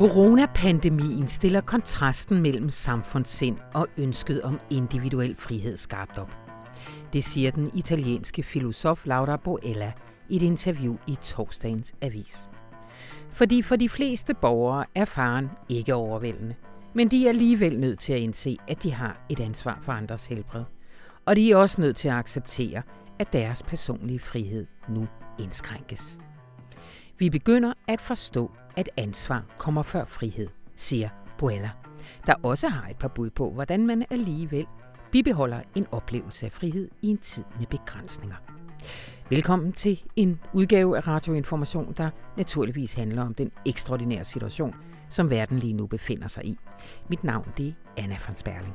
Coronapandemien stiller kontrasten mellem samfundssind og ønsket om individuel frihed skarpt op. Det siger den italienske filosof Laura Boella i et interview i torsdagens avis. Fordi for de fleste borgere er faren ikke overvældende, men de er alligevel nødt til at indse, at de har et ansvar for andres helbred. Og de er også nødt til at acceptere, at deres personlige frihed nu indskrænkes. Vi begynder at forstå, at ansvar kommer før frihed, siger Boella, der også har et par bud på, hvordan man alligevel bibeholder en oplevelse af frihed i en tid med begrænsninger. Velkommen til en udgave af Radioinformation, der naturligvis handler om den ekstraordinære situation, som verden lige nu befinder sig i. Mit navn det er Anna von Sperling.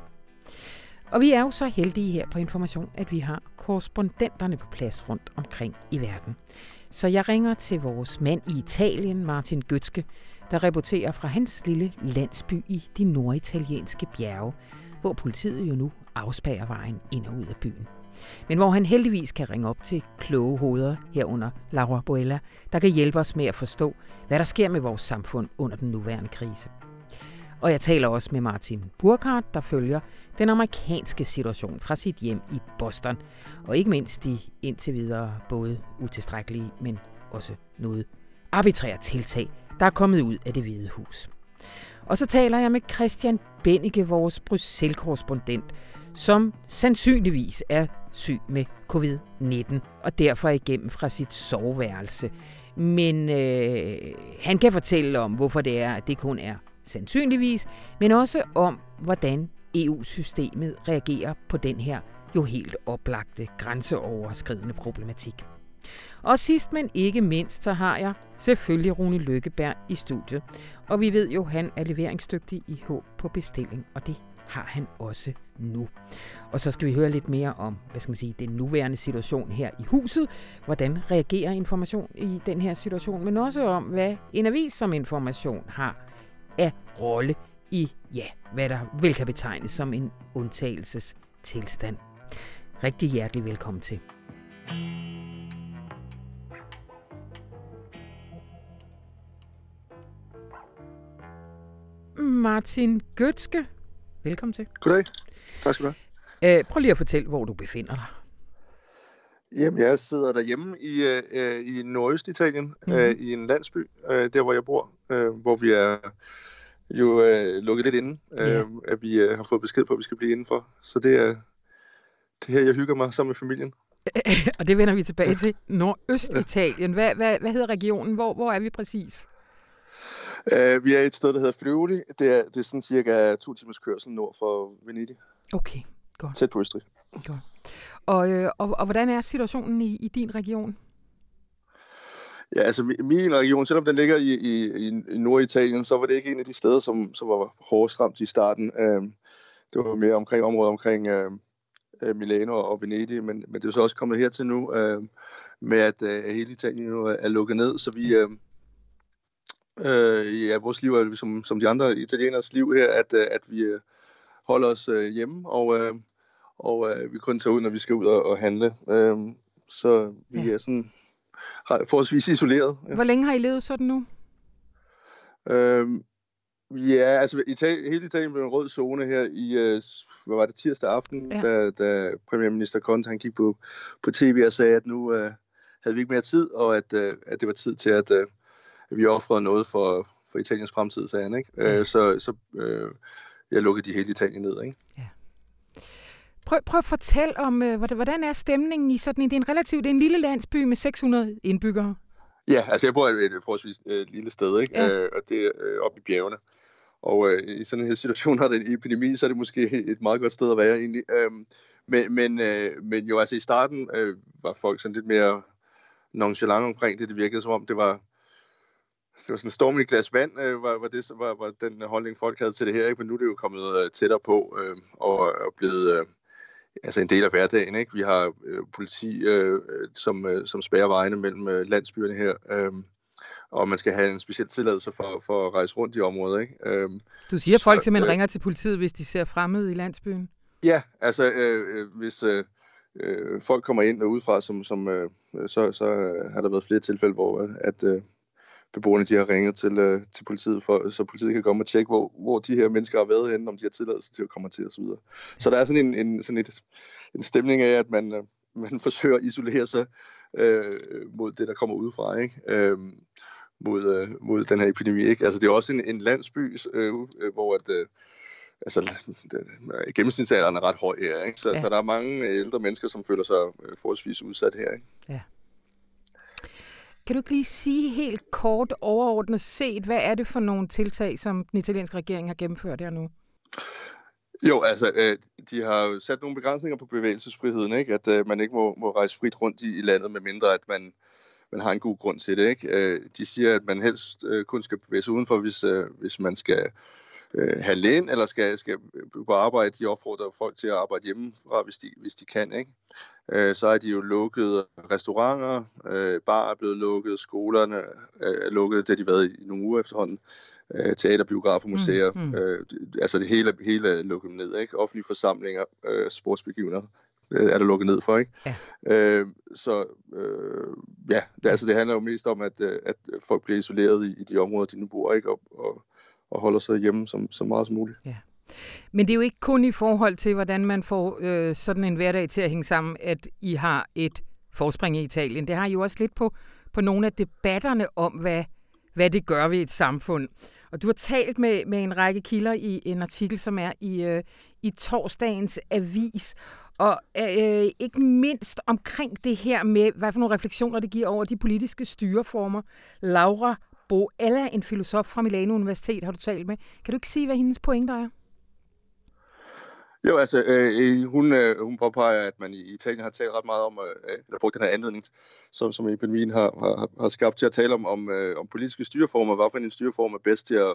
Og vi er jo så heldige her på Information, at vi har korrespondenterne på plads rundt omkring i verden. Så jeg ringer til vores mand i Italien, Martin Gøtske, der rapporterer fra hans lille landsby i de norditalienske bjerge, hvor politiet jo nu afspærrer vejen ind og ud af byen. Men hvor han heldigvis kan ringe op til kloge hoveder herunder Laura Boella, der kan hjælpe os med at forstå, hvad der sker med vores samfund under den nuværende krise. Og jeg taler også med Martin Burkhardt, der følger den amerikanske situation fra sit hjem i Boston. Og ikke mindst de indtil videre både utilstrækkelige, men også noget arbitrære tiltag, der er kommet ud af det hvide hus. Og så taler jeg med Christian Bennike, vores Bruxelles-korrespondent, som sandsynligvis er syg med covid-19 og derfor er igennem fra sit soveværelse. Men øh, han kan fortælle om, hvorfor det er, at det kun er sandsynligvis, men også om, hvordan EU-systemet reagerer på den her jo helt oplagte grænseoverskridende problematik. Og sidst men ikke mindst, så har jeg selvfølgelig Rune Lykkeberg i studiet. Og vi ved jo, at han er leveringsdygtig i håb på bestilling, og det har han også nu. Og så skal vi høre lidt mere om, hvad skal man sige, den nuværende situation her i huset. Hvordan reagerer information i den her situation, men også om, hvad en avis som information har af rolle i, ja, hvad der vel kan betegnes som en undtagelsestilstand. Rigtig hjertelig velkommen til. Martin Gøtske, velkommen til. Goddag. Tak skal du have. Øh, prøv lige at fortælle, hvor du befinder dig. Jamen, jeg sidder derhjemme i, øh, i Nordøst-Italien, mm-hmm. øh, i en landsby, øh, der hvor jeg bor, øh, hvor vi er jo øh, lukket lidt inde, øh, yeah. at vi øh, har fået besked på, at vi skal blive indenfor. Så det er det her, jeg hygger mig sammen med familien. og det vender vi tilbage til. Nordøst-Italien. Hvad, hvad, hvad hedder regionen? Hvor, hvor er vi præcis? Uh, vi er et sted, der hedder Friuli. Det er, det er sådan cirka to timers kørsel nord for Venedig. Okay, godt. Tæt på Østrig. Godt. Og, øh, og, og hvordan er situationen i, i din region? Ja, altså min region, selvom den ligger i, i, i Norditalien, så var det ikke en af de steder, som, som var hårdest ramt i starten. Uh, det var mere omkring området omkring uh, Milano og Venedig, men, men det er så også kommet hertil nu, uh, med øh, at hele Italien nu er lukket ned, så vi... Uh, øh, ja, vores liv er som, ligesom, som de andre italieners liv her, at, øh, at vi holder os øh, hjemme, og, øh, og øh, vi kun tager ud, når vi skal ud og, og handle. Øh, så vi ja. er sådan forholdsvis isoleret. Ja. Hvor længe har I levet sådan nu? Øh, ja, altså Italien, hele Italien blev en rød zone her i, øh, hvad var det, tirsdag aften, ja. da, da premierminister Conte han gik på, på tv og sagde, at nu øh, havde vi ikke mere tid, og at, øh, at det var tid til at... Øh, vi offrede noget for, for Italiens fremtid, sagde han. Ikke? Ja. Øh, så så øh, jeg lukkede de hele Italien ned. Ikke? Ja. Prøv, prøv at fortælle om, øh, hvordan er stemningen i sådan en, det er en relativt, det er en lille landsby med 600 indbyggere. Ja, altså jeg bor i et forholdsvis øh, lille sted, ikke? Ja. Øh, og det er øh, oppe i bjergene. Og øh, i sådan en situation, har det en epidemi, så er det måske et meget godt sted at være egentlig. Øh, men, men, øh, men jo altså i starten øh, var folk sådan lidt mere nonchalant omkring det. Det virkede som om, det var det var sådan en storm i et glas vand, øh, var, var, det, var, var den holdning, folk havde til det her. Ikke? Men nu er det jo kommet øh, tættere på øh, og, og blevet øh, altså en del af hverdagen. Ikke? Vi har øh, politi, øh, som, øh, som spærrer vejene mellem øh, landsbyerne her. Øh, og man skal have en speciel tilladelse for, for at rejse rundt i området. Ikke? Øh, du siger, at folk simpelthen øh, ringer til politiet, hvis de ser fremmede i landsbyen? Ja, altså øh, øh hvis... Øh, øh, folk kommer ind og udefra, som, som, øh, så, så har der været flere tilfælde, hvor at, øh, beboerne de har ringet til, øh, til politiet, for, så politiet kan komme og tjekke, hvor, hvor de her mennesker har været henne, om de har tilladelse til at komme til osv. Så, så der er sådan en, en, sådan et, en stemning af, at man, øh, man forsøger at isolere sig øh, mod det, der kommer udefra, ikke? Øh, mod, øh, mod den her epidemi. Ikke? Altså, det er også en, en landsby, øh, øh hvor at, øh, altså, gennemsnitsalderen er ret høj her, ikke? Så, ja. så der er mange ældre mennesker, som føler sig øh, forholdsvis udsat her. Ikke? Ja. Kan du ikke lige sige helt kort overordnet set, hvad er det for nogle tiltag, som den italienske regering har gennemført her nu? Jo, altså, øh, de har jo sat nogle begrænsninger på bevægelsesfriheden, ikke? at øh, man ikke må, må rejse frit rundt i, i landet, medmindre at man, man har en god grund til det. Ikke? Øh, de siger, at man helst øh, kun skal bevæge sig udenfor, hvis, øh, hvis man skal øh, have lægen, eller skal, skal på arbejde. De opfordrer folk til at arbejde hjemmefra, hvis de, hvis de kan. Ikke? Øh, så er de jo lukket restauranter, øh, bar er blevet lukket, skolerne er lukket, det har de været i nogle uger efterhånden. Øh, teater, biografer, museer, mm, mm. Øh, altså det hele, hele er lukket ned. Ikke? Offentlige forsamlinger, øh, sportsbegivenheder, øh, er der lukket ned for, ikke? Ja. Øh, så øh, ja, det, altså, det handler jo mest om, at, øh, at folk bliver isoleret i, i de områder, de nu bor, ikke? Og, og, og holder sig hjemme som, så meget som muligt. Ja. Men det er jo ikke kun i forhold til, hvordan man får øh, sådan en hverdag til at hænge sammen, at I har et forspring i Italien. Det har jo også lidt på, på nogle af debatterne om, hvad, hvad det gør ved et samfund. Og du har talt med, med en række kilder i en artikel, som er i, øh, i torsdagens avis. Og øh, ikke mindst omkring det her med, hvad for nogle refleksioner det giver over de politiske styreformer. Laura Boella, en filosof fra Milano Universitet, har du talt med. Kan du ikke sige, hvad hendes pointer er? Jo, altså, øh, øh, hun, øh, hun påpeger, at man i Italien har talt ret meget om, øh, øh eller brugt den her anledning, som, som epidemien har, har, har skabt til at tale om, om, øh, om politiske styreformer. Hvad for en styreform er bedst til at,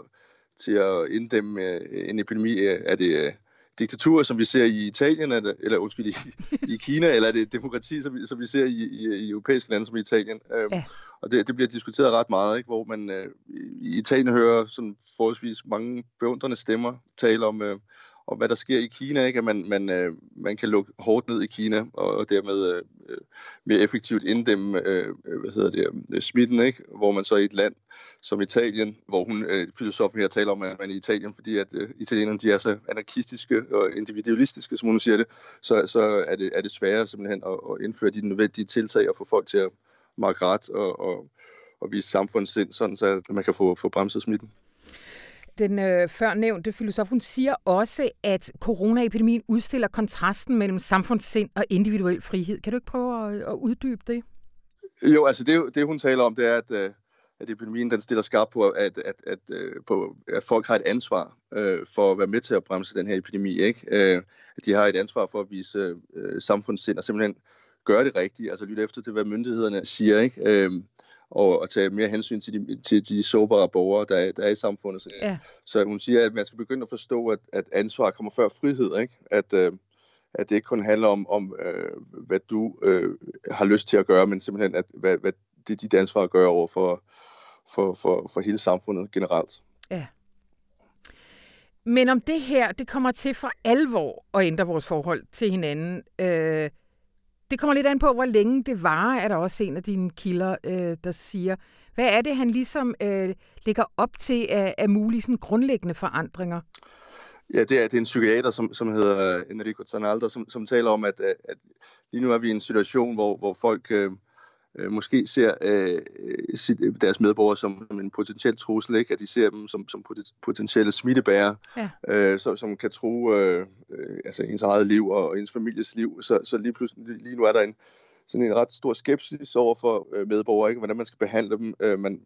til at inddæmme øh, en epidemi? Er det øh, diktatur, som vi ser i Italien, eller, eller undskyld, i, i Kina, eller er det demokrati, som vi, som vi ser i, i, i europæiske lande som i Italien? Øh, ja. Og det, det bliver diskuteret ret meget, ikke? hvor man øh, i Italien hører sådan forholdsvis mange beundrende stemmer tale om... Øh, og hvad der sker i Kina, ikke? at man, man, øh, man kan lukke hårdt ned i Kina, og, og dermed øh, øh mere effektivt inddæmme øh, øh hvad hedder det, øh, smitten, ikke? hvor man så i et land som Italien, hvor hun, øh, filosofen her taler om, at man i Italien, fordi at øh, italienerne de er så anarkistiske og individualistiske, som hun siger det, så, så er, det, er det sværere simpelthen at, at indføre de nødvendige tiltag og få folk til at markere ret og, og, og vise samfundssind, sådan så at man kan få, få bremset smitten. Den øh, før nævnte filosof, hun siger også, at coronaepidemien udstiller kontrasten mellem samfundssind og individuel frihed. Kan du ikke prøve at, at uddybe det? Jo, altså det, det hun taler om, det er, at, øh, at epidemien den stiller skarpt på, at, at, at, øh, på, at folk har et ansvar øh, for at være med til at bremse den her epidemi. Ikke? Øh, at de har et ansvar for at vise øh, samfundssind og simpelthen gøre det rigtigt, altså lytte efter til, hvad myndighederne siger. Ikke? Øh, og, at tage mere hensyn til de, til de sårbare borgere, der er, der er i samfundet. Ja. Så hun siger, at man skal begynde at forstå, at, at ansvar kommer før frihed. Ikke? At, øh, at det ikke kun handler om, om øh, hvad du øh, har lyst til at gøre, men simpelthen, at, hvad, hvad det er dit ansvar at gøre over for, for, for, for hele samfundet generelt. Ja. Men om det her, det kommer til for alvor at ændre vores forhold til hinanden, øh, det kommer lidt an på, hvor længe det varer, er der også en af dine kilder, øh, der siger. Hvad er det, han ligesom øh, lægger op til af, af mulige sådan, grundlæggende forandringer? Ja, det er, det er en psykiater, som, som hedder Enrico Zanaldo, som, som taler om, at, at lige nu er vi i en situation, hvor, hvor folk... Øh, øh, måske ser øh, sit, deres medborgere som, en potentiel trussel, ikke? at de ser dem som, som potentielle smittebærere, ja. øh, som, som kan tro øh, øh, altså ens eget liv og ens families liv. Så, så lige pludselig lige nu er der en sådan en ret stor skepsis over for øh, medborgere, ikke? hvordan man skal behandle dem. Øh, man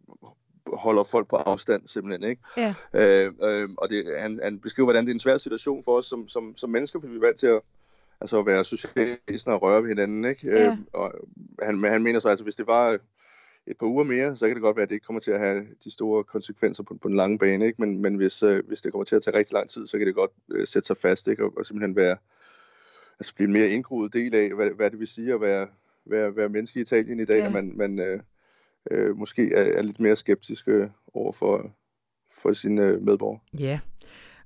holder folk på afstand simpelthen. Ikke? Ja. Øh, øh, og det, han, han beskriver, hvordan det er en svær situation for os som, som, som mennesker, fordi vi er vant til at altså at være socialt og røre ved hinanden. Ikke? Ja. Øh, og han, han mener så, altså hvis det var et par uger mere, så kan det godt være, at det ikke kommer til at have de store konsekvenser på, på den lange bane. Ikke? Men, men hvis, øh, hvis det kommer til at tage rigtig lang tid, så kan det godt øh, sætte sig fast ikke? Og, og simpelthen være, altså blive en mere indgroet del af, hvad, hvad det vil sige at være, være, være menneske i Italien i dag, ja. at man, man øh, øh, måske er, er lidt mere skeptisk over for, for sine øh, medborgere. Ja,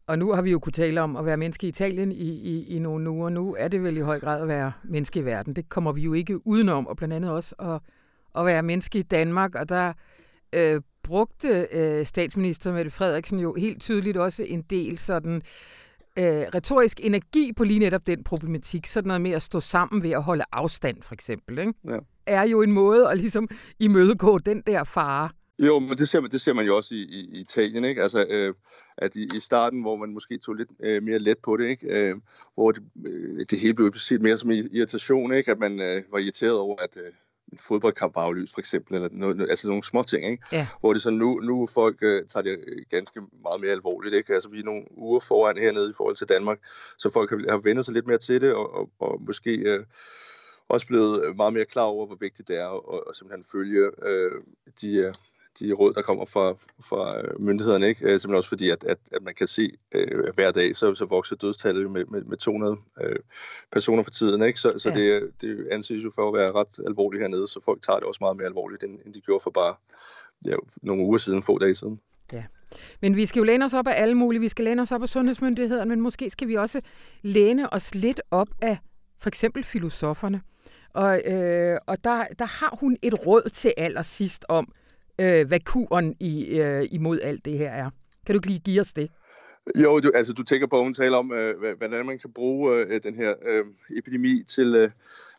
og nu har vi jo kunnet tale om at være menneske i Italien i, i, i nogle uger. Nu er det vel i høj grad at være menneske i verden. Det kommer vi jo ikke udenom, og blandt andet også at, at være menneske i Danmark. Og der øh, brugte øh, statsminister Mette Frederiksen jo helt tydeligt også en del sådan øh, retorisk energi på lige netop den problematik. Sådan noget med at stå sammen ved at holde afstand, for eksempel. Ikke? Ja. Er jo en måde at ligesom imødegå den der fare. Jo, men det ser man, det ser man jo også i, i, i Italien, ikke? Altså, øh, at i, i starten, hvor man måske tog lidt øh, mere let på det, ikke? Øh, hvor det, øh, det hele blev set mere som irritation, ikke? At man øh, var irriteret over, at øh, en fodboldkamp var aflyst, for eksempel, eller noget, altså nogle små ting, ikke? Ja. Hvor det så nu, nu folk øh, tager det ganske meget mere alvorligt, ikke? Altså, vi er nogle uger foran hernede i forhold til Danmark, så folk har, har vendt sig lidt mere til det, og, og, og måske... Øh, også blevet meget mere klar over, hvor vigtigt det er at, at simpelthen følge øh, de, øh, de råd, der kommer fra, fra øh, myndighederne. Ikke? Øh, simpelthen også fordi, at, at, at man kan se øh, hver dag, så, så vokser dødstallet med, med, med 200 øh, personer for tiden. Ikke? Så, så ja. det, det anses jo for at være ret alvorligt hernede, så folk tager det også meget mere alvorligt, end, end de gjorde for bare ja, nogle uger siden, få dage siden. Ja. Men vi skal jo læne os op af alle mulige. Vi skal læne os op af sundhedsmyndighederne, men måske skal vi også læne os lidt op af for eksempel filosoferne. Og, øh, og der, der har hun et råd til allersidst om, øh, hvad kuren i, øh, imod alt det her er. Kan du lige give os det? Jo, du, altså du tænker på, at hun taler om, øh, hvordan man kan bruge øh, den her øh, epidemi til... Øh,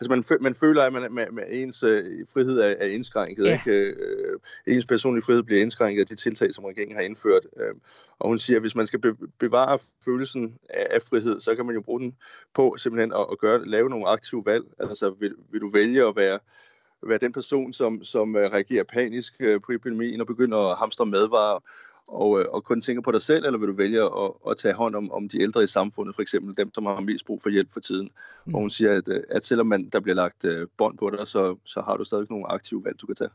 altså man, man føler, at man, man, man ens øh, frihed er, er indskrænket. Ja. Ikke? Øh, ens personlige frihed bliver indskrænket af de tiltag, som regeringen har indført. Øh, og hun siger, at hvis man skal be, bevare følelsen af, af frihed, så kan man jo bruge den på simpelthen at, at gøre, lave nogle aktive valg. Altså vil, vil du vælge at være være den person, som, som øh, reagerer panisk øh, på epidemien og begynder at hamstre madvarer og, øh, og kun tænker på dig selv, eller vil du vælge at, at tage hånd om, om de ældre i samfundet, for eksempel dem, som har mest brug for hjælp for tiden. Mm. Og hun siger, at, at selvom man, der bliver lagt bånd på dig, så, så har du stadig nogle aktive valg, du kan tage.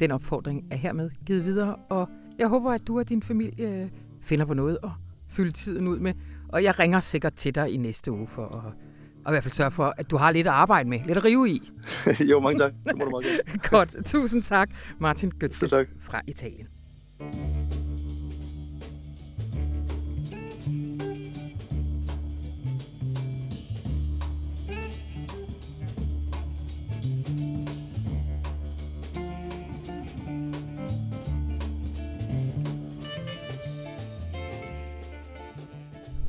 Den opfordring er hermed givet videre, og jeg håber, at du og din familie finder på noget at fylde tiden ud med. Og jeg ringer sikkert til dig i næste uge for at og i hvert fald sørge for, at du har lidt at arbejde med, lidt at rive i. jo, mange tak. Det må du meget Godt. Tusind tak, Martin Gøtske fra Italien.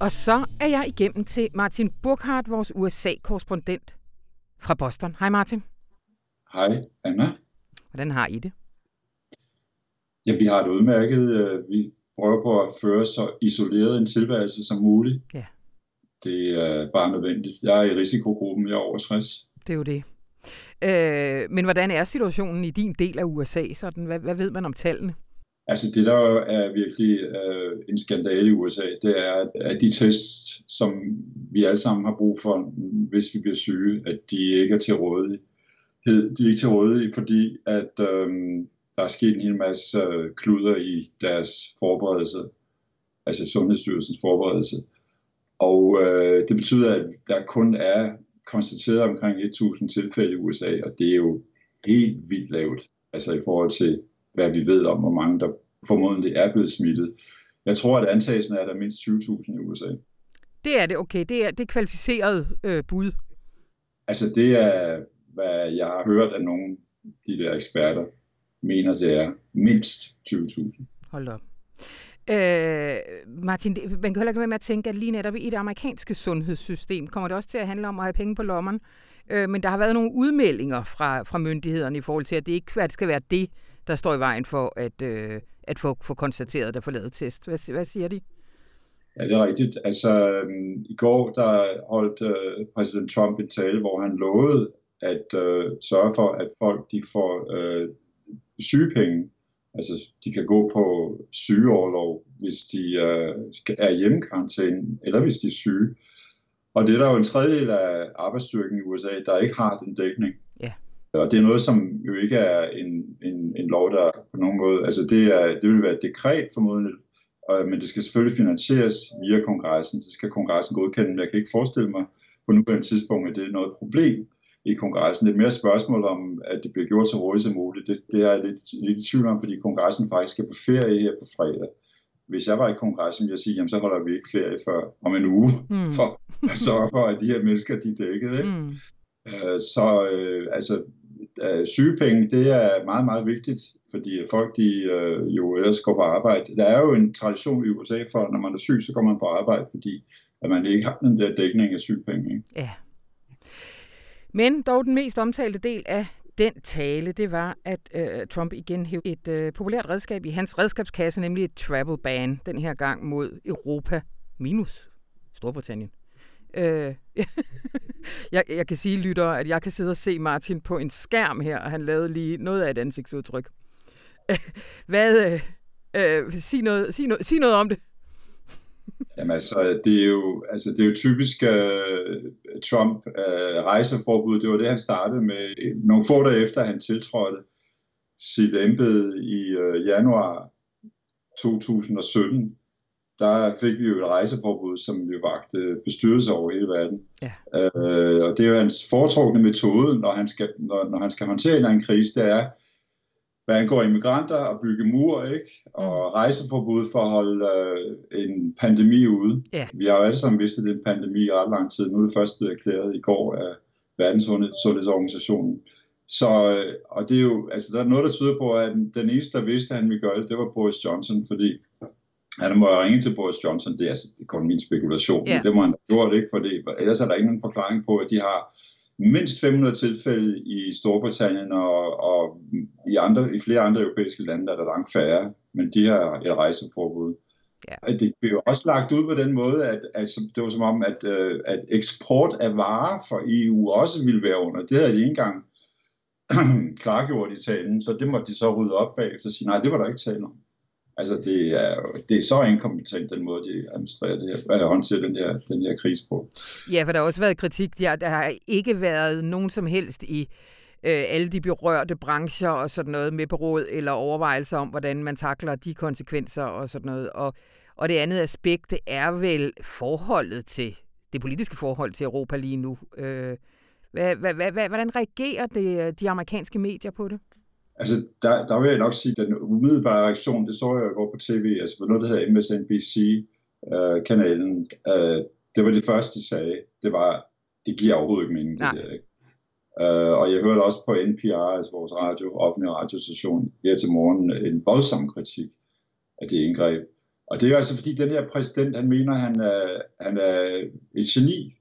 Og så er jeg igennem til Martin Burkhardt, vores USA-korrespondent fra Boston. Hej Martin. Hej Anna. Hvordan har I det? Ja, vi har det udmærket. Øh, vi prøver på at føre så isoleret en tilværelse som muligt. Ja. Det er bare nødvendigt. Jeg er i risikogruppen, jeg er over 60. Det er jo det. Øh, men hvordan er situationen i din del af USA? Sådan, hvad, hvad ved man om tallene? Altså det, der er virkelig øh, en skandale i USA, det er, at de tests, som vi alle sammen har brug for, hvis vi bliver syge, at de ikke er til rådighed. De er ikke til rådighed, fordi at øh, der er sket en hel masse øh, kluder i deres forberedelse, altså Sundhedsstyrelsens forberedelse. Og øh, det betyder, at der kun er konstateret omkring 1.000 tilfælde i USA, og det er jo helt vildt lavt, altså i forhold til hvad vi ved om, hvor mange der formodentlig er blevet smittet. Jeg tror, at antagelsen er, at der er mindst 20.000 i USA. Det er det, okay. Det er, det er kvalificeret øh, bud. Altså det er, hvad jeg har hørt af nogle af de der eksperter, mener det er mindst 20.000. Hold op. Øh, Martin, man kan heller ikke være med at tænke, at lige netop i det amerikanske sundhedssystem kommer det også til at handle om at have penge på lommeren. Øh, men der har været nogle udmeldinger fra, fra myndighederne i forhold til, at det ikke skal være det, der står i vejen for at, øh, at få, få konstateret der få lavet test. Hvad, hvad siger de? Ja, det er rigtigt. Altså, øhm, i går der holdt øh, præsident Trump en tale, hvor han lovede at øh, sørge for, at folk de får øh, sygepenge. Altså, de kan gå på sygeoverlov, hvis de øh, er i hjemmekarantæne, eller hvis de er syge. Og det er der jo en tredjedel af arbejdsstyrken i USA, der ikke har den dækning. Og det er noget, som jo ikke er en, en, en lov, der på nogen måde, altså det, er, det vil være et dekret formodentlig, og, men det skal selvfølgelig finansieres via kongressen. Det skal kongressen godkende, men jeg kan ikke forestille mig på nuværende tidspunkt, at det er noget problem i kongressen. Det er mere spørgsmål om, at det bliver gjort så hurtigt som muligt. Det, det er jeg lidt, lidt i tvivl om, fordi kongressen faktisk skal på ferie her på fredag. Hvis jeg var i kongressen, ville jeg sige, jamen så holder vi ikke ferie før om en uge, mm. for at sørge for, at de her mennesker de er dækket. Ikke? Mm. Øh, så øh, altså, øh, sygepenge, det er meget, meget vigtigt, fordi folk de øh, jo ellers går på arbejde. Der er jo en tradition i USA for, at når man er syg, så går man på arbejde, fordi at man ikke har den der dækning af sygepenge. Ikke? Ja. Men dog den mest omtalte del af den tale, det var, at øh, Trump igen hævde et øh, populært redskab i hans redskabskasse, nemlig et travel ban, den her gang mod Europa minus Storbritannien. Øh, jeg, jeg kan sige, lytter, at jeg kan sidde og se Martin på en skærm her, og han lavede lige noget af et ansigtsudtryk. Hvad, øh, øh, sig, noget, sig, noget, sig noget om det. Jamen altså, det er jo, altså, det er jo typisk uh, Trump uh, rejseforbud. Det var det, han startede med nogle få dage efter, han tiltrådte sit embede i uh, januar 2017 der fik vi jo et rejseforbud, som jo vagte bestyrelse over hele verden. Ja. Øh, og det er jo hans foretrukne metode, når han skal, når, når han skal håndtere en krise, det er, hvad angår immigranter og bygge mur, ikke? Og mm. rejseforbud for at holde øh, en pandemi ude. Ja. Vi har jo alle sammen vidst, at det er en pandemi i ret lang tid. Nu er det først blevet erklæret i går af Verdenssundhedsorganisationen. Så, øh, og det er jo, altså der er noget, der tyder på, at den eneste, der vidste, at han ville gøre det, det var Boris Johnson, fordi han må ringe til Boris Johnson, det er, altså, det kun min spekulation, men det må han have gjort, ikke? For det, ellers er der ingen forklaring på, at de har mindst 500 tilfælde i Storbritannien og, og i, andre, i flere andre europæiske lande, der er der langt færre, men de har et rejseforbud. Ja. Det blev jo også lagt ud på den måde, at, at det var som om, at, øh, at eksport af varer for EU også ville være under. Det havde de ikke engang klargjort i talen, så det måtte de så rydde op bag og sige, nej, det var der ikke tale om. Altså det er, det er så inkompetent, den måde, de administrerer det her, hvad håndterer den her, den her krise på. Ja, for der har også været kritik. Ja, der har ikke været nogen som helst i øh, alle de berørte brancher og sådan noget med råd eller overvejelser om, hvordan man takler de konsekvenser og sådan noget. Og, og det andet aspekt, er vel forholdet til, det politiske forhold til Europa lige nu. Øh, hvad, hvad, hvad, hvordan reagerer det, øh, de amerikanske medier på det? Altså, der, der vil jeg nok sige, at den umiddelbare reaktion, det så jeg jo på tv, altså på noget, der hedder MSNBC-kanalen, øh, øh, det var det første, de sagde, det var, det giver overhovedet ikke mening, det der, ikke? Uh, og jeg hørte også på NPR, altså vores radio, offentlige radiostation, her til morgen, en voldsom kritik af det indgreb. Og det er altså fordi, den her præsident, han mener, han er, han er et geni,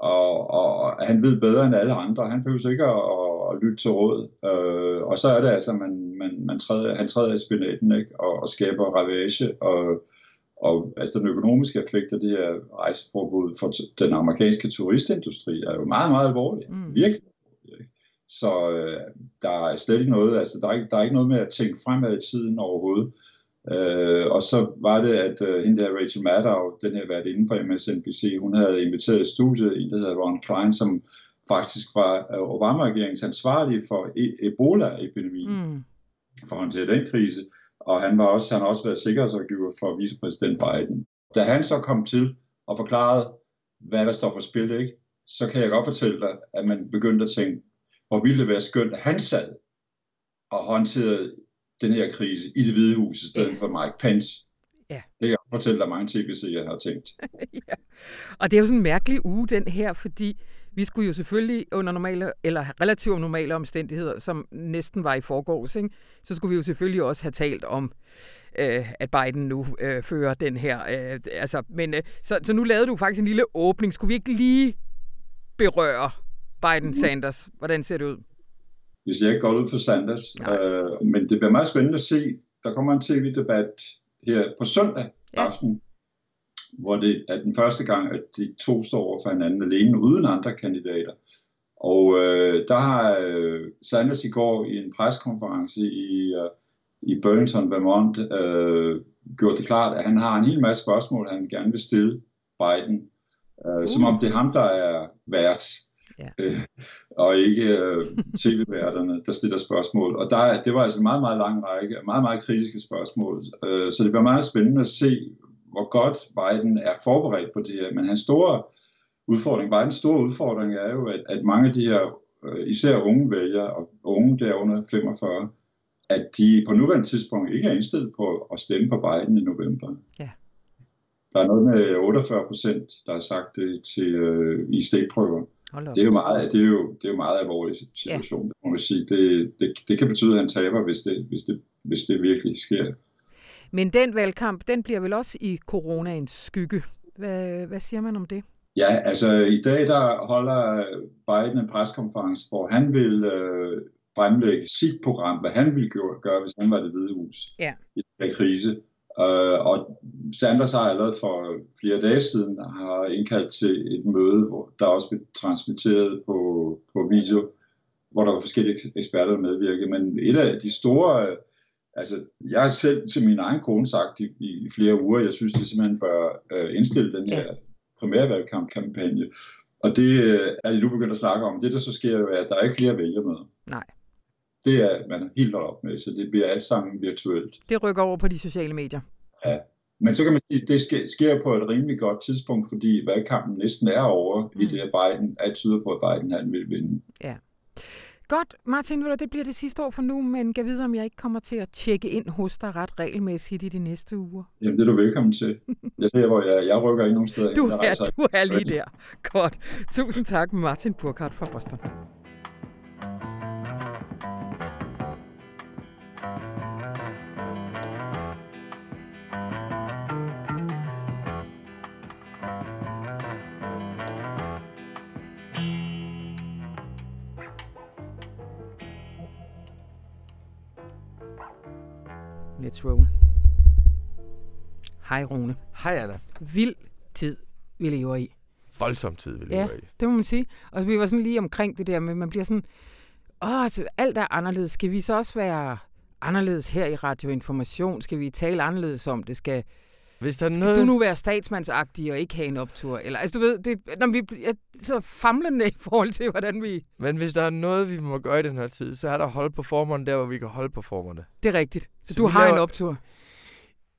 og, og han ved bedre end alle andre. Han behøver ikke at, at lytte til råd. Øh, og så er det altså, man, man, man træder, han træder i spinaten ikke? Og, og skaber ravage. Og, og altså den økonomiske effekt af det her rejseforbud for den amerikanske turistindustri er jo meget, meget alvorlig. Mm. Virkelig. Så øh, der er slet ikke noget, altså der er der er ikke noget med at tænke fremad i tiden overhovedet. Øh, og så var det, at øh, hende der Rachel Maddow, den her været inde på MSNBC, hun havde inviteret i studiet en, der hedder Ron Klein, som faktisk var øh, Obama-regeringens ansvarlige for e- Ebola-epidemien, mm. for at håndtere den krise. Og han, var også, han har også været sikkerhedsrådgiver for vicepræsident Biden. Da han så kom til og forklarede, hvad der står på spil, ikke, så kan jeg godt fortælle dig, at man begyndte at tænke, hvor ville det være skønt, at han sad og håndterede den her krise i det hvide hus, i stedet ja. for Mike Pence. Ja. Det kan jeg fortælle dig mange tv-serier har tænkt. ja. Og det er jo sådan en mærkelig uge, den her, fordi vi skulle jo selvfølgelig under normale, eller relativt normale omstændigheder, som næsten var i forgårs, ikke? så skulle vi jo selvfølgelig også have talt om, øh, at Biden nu øh, fører den her. Øh, altså, men, øh, så, så nu lavede du faktisk en lille åbning. Skulle vi ikke lige berøre Biden-Sanders? Hvordan ser det ud? Vi ser ikke godt ud for Sanders, øh, men det bliver meget spændende at se. Der kommer en tv-debat her på søndag aften, hvor det er den første gang, at de to står over for hinanden alene, uden andre kandidater. Og øh, der har øh, Sanders i går i en preskonference i, øh, i Burlington, Vermont, øh, gjort det klart, at han har en hel masse spørgsmål, han gerne vil stille Biden. Øh, uh. Som om det er ham, der er vært. Ja. Øh, og ikke øh, tv-værterne, der stiller spørgsmål. Og der, det var altså en meget, meget lang række, meget, meget kritiske spørgsmål. Øh, så det bliver meget spændende at se, hvor godt Biden er forberedt på det her. Men hans store udfordring, Bidens store udfordring er jo, at, at mange af de her, øh, især unge vælgere, og unge der under 45, at de på nuværende tidspunkt ikke er indstillet på at stemme på Biden i november. Ja. Der er noget med 48 procent, der har sagt det til, øh, i stikprøver. det er jo meget, det er jo, det er jo meget alvorlig situation, ja. må man sige. Det, det, det kan betyde, at han taber, hvis det, hvis det, hvis det virkelig sker. Men den valgkamp, den bliver vel også i coronaens skygge. Hvad, hvad siger man om det? Ja, altså i dag der holder Biden en preskonference, hvor han vil øh, fremlægge sit program, hvad han ville gøre, hvis han var det hvide hus ja. i den krise. Uh, og Sanders har allerede for flere dage siden har indkaldt til et møde, hvor der også blev transmitteret på, på video, hvor der var forskellige eksperter, der medvirkede. Men et af de store, altså jeg har selv til min egen kone sagt i, i flere uger, jeg synes, det simpelthen bør uh, indstille den her primærvalgkampagne. Og det uh, er de nu begyndt at snakke om. Det, der så sker, er, at der er ikke flere vælgermøder. Nej det er man helt holdt op med, så det bliver alt sammen virtuelt. Det rykker over på de sociale medier. Ja, men så kan man sige, at det sker, sker på et rimelig godt tidspunkt, fordi valgkampen næsten er over, mm. i det at Biden, alt tyder på, at Biden han vil vinde. Ja. Godt, Martin, det bliver det sidste år for nu, men kan vide, om jeg ikke kommer til at tjekke ind hos dig ret regelmæssigt i de næste uger. Jamen, det er du velkommen til. Jeg ser, hvor jeg, jeg rykker ikke nogen steder. Du, er, du er lige der. Godt. Tusind tak, Martin Burkhardt fra Boston. Let's roll. Hej Rune. Hej Anna. Vild tid, vi lever i. Voldsom tid, vi lever ja, i. det må man sige. Og vi var sådan lige omkring det der med, man bliver sådan, åh, alt er anderledes. Skal vi så også være anderledes her i Radioinformation? Skal vi tale anderledes om det? Skal, hvis der er skal noget... du nu være statsmandsagtig og ikke have en optur? Eller, altså du ved, det, når vi er så famlende i forhold til, hvordan vi... Men hvis der er noget, vi må gøre i den her tid, så er der hold på formerne der, hvor vi kan holde på formerne. Det er rigtigt. Så, så du har laver... en optur?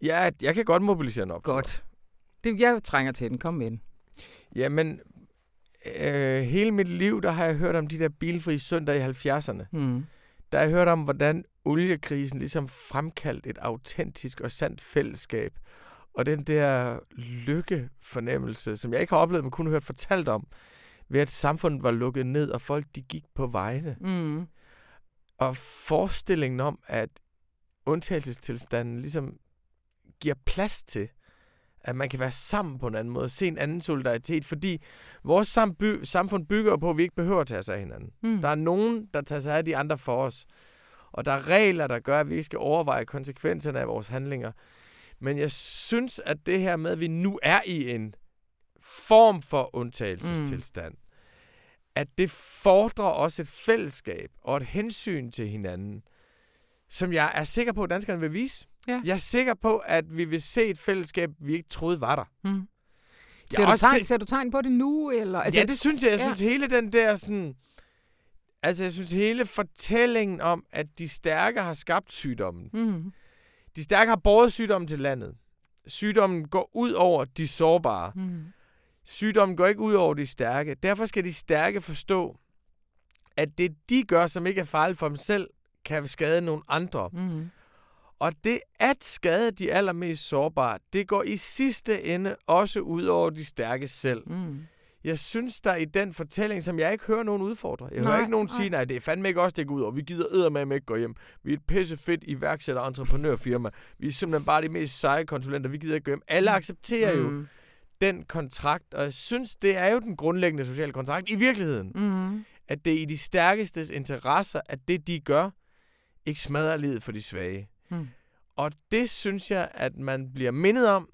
Ja, jeg kan godt mobilisere en optur. Godt. Det, jeg trænger til den. Kom med den. Jamen, øh, hele mit liv, der har jeg hørt om de der bilfri søndag i 70'erne. Mm. Der har jeg hørt om, hvordan oliekrisen ligesom fremkaldte et autentisk og sandt fællesskab og den der lykkefornemmelse, som jeg ikke har oplevet, men kun hørt fortalt om, ved at samfundet var lukket ned, og folk de gik på vejene. Mm. Og forestillingen om, at undtagelsestilstanden ligesom giver plads til, at man kan være sammen på en anden måde, se en anden solidaritet, fordi vores samfund bygger på, at vi ikke behøver at tage os af hinanden. Mm. Der er nogen, der tager sig af de andre for os. Og der er regler, der gør, at vi ikke skal overveje konsekvenserne af vores handlinger. Men jeg synes, at det her med, at vi nu er i en form for undtagelsestilstand, mm. at det fordrer også et fællesskab og et hensyn til hinanden, som jeg er sikker på, at danskerne vil vise. Ja. Jeg er sikker på, at vi vil se et fællesskab, vi ikke troede var der. Mm. Ser, du tegn, se... ser du tegn på det nu? Eller? Altså, ja, det synes jeg. Jeg ja. synes hele den der sådan... Altså, jeg synes hele fortællingen om, at de stærke har skabt sygdommen. Mm. De stærke har båret sygdommen til landet. Sygdommen går ud over de sårbare. Mm. Sygdommen går ikke ud over de stærke. Derfor skal de stærke forstå, at det de gør, som ikke er farligt for dem selv, kan skade nogle andre. Mm. Og det at skade de allermest sårbare, det går i sidste ende også ud over de stærke selv. Mm jeg synes, der i den fortælling, som jeg ikke hører nogen udfordre. Jeg nej, hører ikke nogen nej. sige, nej, det er fandme ikke også, det går ud over. Vi gider med ikke gå hjem. Vi er et pisse fedt iværksætter entreprenørfirma. Vi er simpelthen bare de mest seje konsulenter. Vi gider ikke gå hjem. Alle accepterer mm. jo den kontrakt, og jeg synes, det er jo den grundlæggende sociale kontrakt i virkeligheden. Mm. At det er i de stærkestes interesser, at det, de gør, ikke smadrer livet for de svage. Mm. Og det synes jeg, at man bliver mindet om,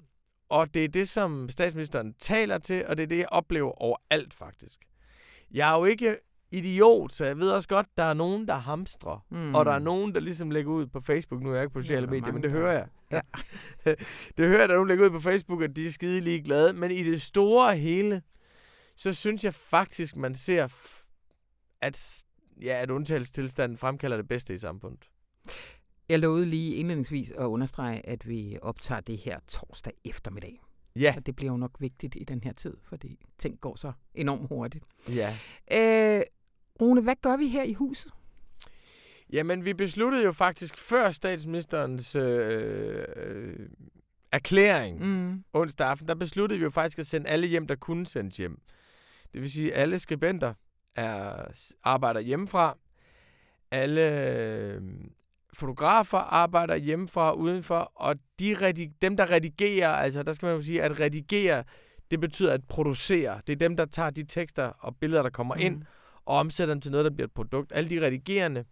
og det er det, som statsministeren taler til, og det er det, jeg oplever overalt faktisk. Jeg er jo ikke idiot, så jeg ved også godt, der er nogen, der hamstrer. Mm. Og der er nogen, der ligesom lægger ud på Facebook. Nu er jeg ikke på sociale ja, medier, men det hører jeg. Ja. det hører jeg, der er nogen, lægger ud på Facebook, at de er skide lige glade. Men i det store hele, så synes jeg faktisk, man ser, at, ja, at undtagelsestilstanden fremkalder det bedste i samfundet. Jeg lovede lige indledningsvis at understrege, at vi optager det her torsdag eftermiddag. Ja. Og det bliver jo nok vigtigt i den her tid, fordi ting går så enormt hurtigt. Ja. Øh, Rune, hvad gør vi her i huset? Jamen, vi besluttede jo faktisk før statsministerens øh, øh, erklæring mm. onsdag aften, der besluttede vi jo faktisk at sende alle hjem, der kunne sendes hjem. Det vil sige, at alle skribenter er, arbejder hjemmefra. Alle øh, fotografer arbejder hjemmefra udenfor, og de redig- dem, der redigerer, altså der skal man jo sige, at redigere, det betyder at producere. Det er dem, der tager de tekster og billeder, der kommer mm. ind, og omsætter dem til noget, der bliver et produkt. Alle de redigerende,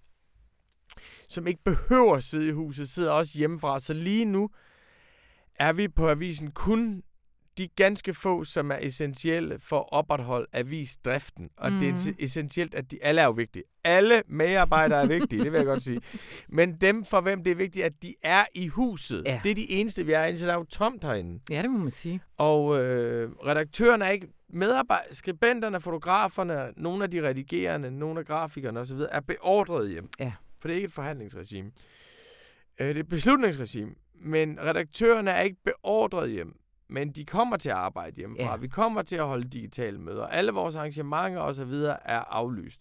som ikke behøver at sidde i huset, sidder også hjemmefra. Så lige nu er vi på avisen kun de ganske få, som er essentielle for at opretholde avisdriften. Og mm. det er mhm. essentielt, at de alle er jo vigtige. Alle medarbejdere er vigtige, det vil jeg godt sige. Men dem, for hvem det er vigtigt, at de er i huset. Ja. Det er de eneste, vi er inde, så der er jo tomt herinde. Ja, det må man sige. Og øh, redaktørerne er ikke medarbejdere, skribenterne, fotograferne, nogle af de redigerende, nogle af grafikerne osv. er beordret hjem. Ja. For det er ikke et forhandlingsregime. Øh, det er et beslutningsregime. Men redaktørerne er ikke beordret hjem men de kommer til at arbejde hjemmefra. Ja. Vi kommer til at holde digitale møder. Alle vores arrangementer osv. er aflyst.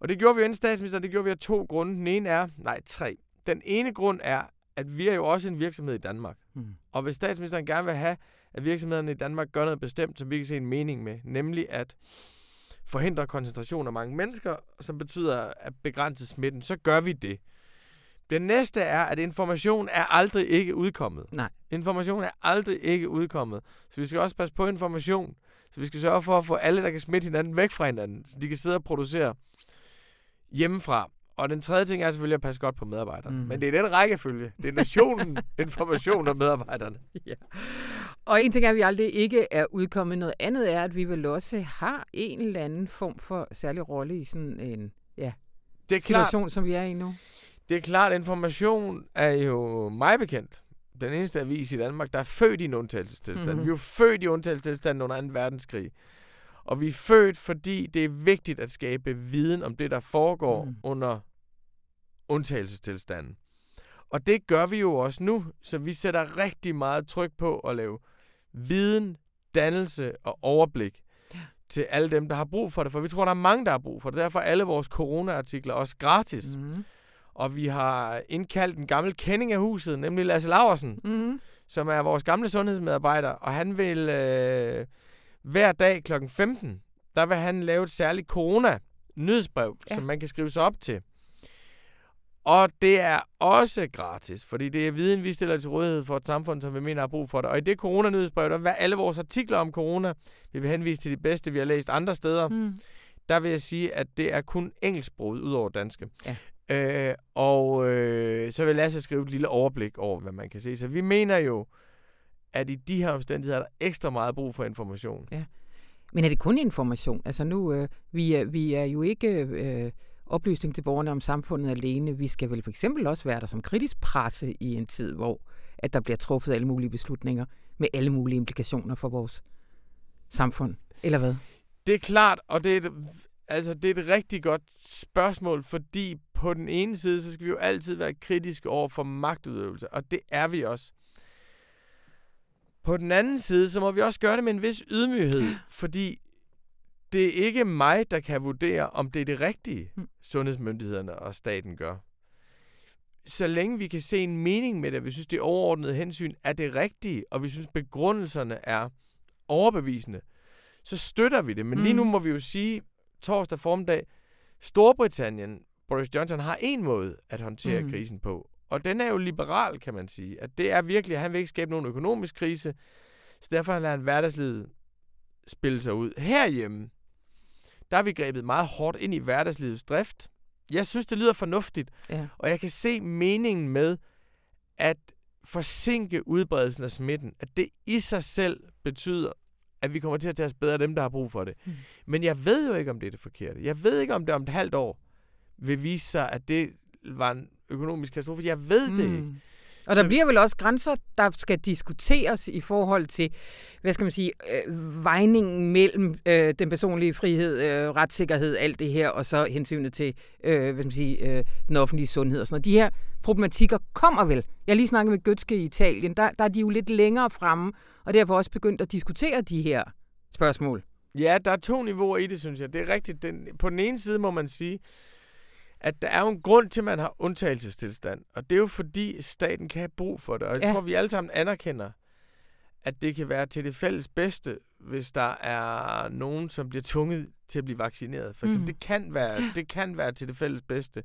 Og det gjorde vi inden statsminister, det gjorde vi af to grunde. Den ene er, nej, tre. Den ene grund er, at vi er jo også en virksomhed i Danmark. Mm. Og hvis statsministeren gerne vil have, at virksomhederne i Danmark gør noget bestemt, som vi kan se en mening med, nemlig at forhindre koncentration af mange mennesker, som betyder at begrænse smitten, så gør vi det. Den næste er, at information er aldrig ikke udkommet. Nej. Information er aldrig ikke udkommet. Så vi skal også passe på information. Så vi skal sørge for at få alle, der kan smitte hinanden væk fra hinanden, så de kan sidde og producere hjemmefra. Og den tredje ting er selvfølgelig at passe godt på medarbejderne. Mm. Men det er den rækkefølge. Det er nationen, information og medarbejderne. Ja. Og en ting er, at vi aldrig ikke er udkommet. Noget andet er, at vi vel også har en eller anden form for særlig rolle i sådan en ja, det er situation, klart. som vi er i nu. Det er klart, at information er jo mig bekendt. Den eneste avis i Danmark, der er født i en undtagelsestilstand. Mm-hmm. Vi er jo født i undtagelsestilstand under 2. verdenskrig. Og vi er født, fordi det er vigtigt at skabe viden om det, der foregår mm. under undtagelsestilstanden. Og det gør vi jo også nu, så vi sætter rigtig meget tryk på at lave viden, dannelse og overblik ja. til alle dem, der har brug for det. For vi tror, der er mange, der har brug for det. Derfor er alle vores corona-artikler også gratis. Mm og vi har indkaldt en gammel kending af huset, nemlig Lasse Laversen, mm. som er vores gamle sundhedsmedarbejder, og han vil øh, hver dag kl. 15, der vil han lave et særligt corona-nyhedsbrev, ja. som man kan skrive sig op til. Og det er også gratis, fordi det er viden, vi stiller til rådighed for et samfund, som vi mener har brug for det. Og i det corona-nyhedsbrev, der vil alle vores artikler om corona, vi vil henvise til de bedste, vi har læst andre steder. Mm. Der vil jeg sige, at det er kun engelsksproget ud over danske. Ja. Øh, og øh, så vil Lasse skrive et lille overblik over, hvad man kan se. Så vi mener jo, at i de her omstændigheder er der ekstra meget brug for information. Ja. Men er det kun information? Altså nu, øh, vi, er, vi er jo ikke øh, oplysning til borgerne om samfundet alene. Vi skal vel for eksempel også være der som kritisk presse i en tid, hvor at der bliver truffet alle mulige beslutninger med alle mulige implikationer for vores samfund. Eller hvad? Det er klart, og det er et, altså, det er et rigtig godt spørgsmål, fordi på den ene side, så skal vi jo altid være kritiske over for magtudøvelse, og det er vi også. På den anden side, så må vi også gøre det med en vis ydmyghed, fordi det er ikke mig, der kan vurdere, om det er det rigtige, mm. sundhedsmyndighederne og staten gør. Så længe vi kan se en mening med det, vi synes, det overordnede hensyn er det rigtige, og vi synes, begrundelserne er overbevisende, så støtter vi det. Men mm. lige nu må vi jo sige, torsdag formiddag, Storbritannien Boris Johnson har en måde at håndtere mm. krisen på. Og den er jo liberal, kan man sige. At det er virkelig, at han vil ikke skabe nogen økonomisk krise, så derfor lader han hverdagslivet spille sig ud. Herhjemme, der er vi grebet meget hårdt ind i hverdagslivets drift. Jeg synes, det lyder fornuftigt, ja. og jeg kan se meningen med at forsinke udbredelsen af smitten, at det i sig selv betyder, at vi kommer til at tage os bedre af dem, der har brug for det. Mm. Men jeg ved jo ikke, om det er det forkerte. Jeg ved ikke, om det om et halvt år vil vise sig, at det var en økonomisk katastrofe. Jeg ved mm. det ikke. Og der bliver vel også grænser, der skal diskuteres i forhold til, hvad skal man sige, øh, vejningen mellem øh, den personlige frihed, øh, retssikkerhed, alt det her, og så hensynet til, øh, hvad skal man sige, øh, den offentlige sundhed og sådan noget. De her problematikker kommer vel. Jeg lige snakket med Götzke i Italien, der, der er de jo lidt længere fremme, og derfor også begyndt at diskutere de her spørgsmål. Ja, der er to niveauer i det, synes jeg. Det er rigtigt. Den, på den ene side må man sige, at der er jo en grund til, at man har undtagelsestilstand. Og det er jo fordi, staten kan have brug for det. Og jeg ja. tror, vi alle sammen anerkender, at det kan være til det fælles bedste, hvis der er nogen, som bliver tvunget til at blive vaccineret. For eksempel, mm. det, kan være, det kan være til det fælles bedste.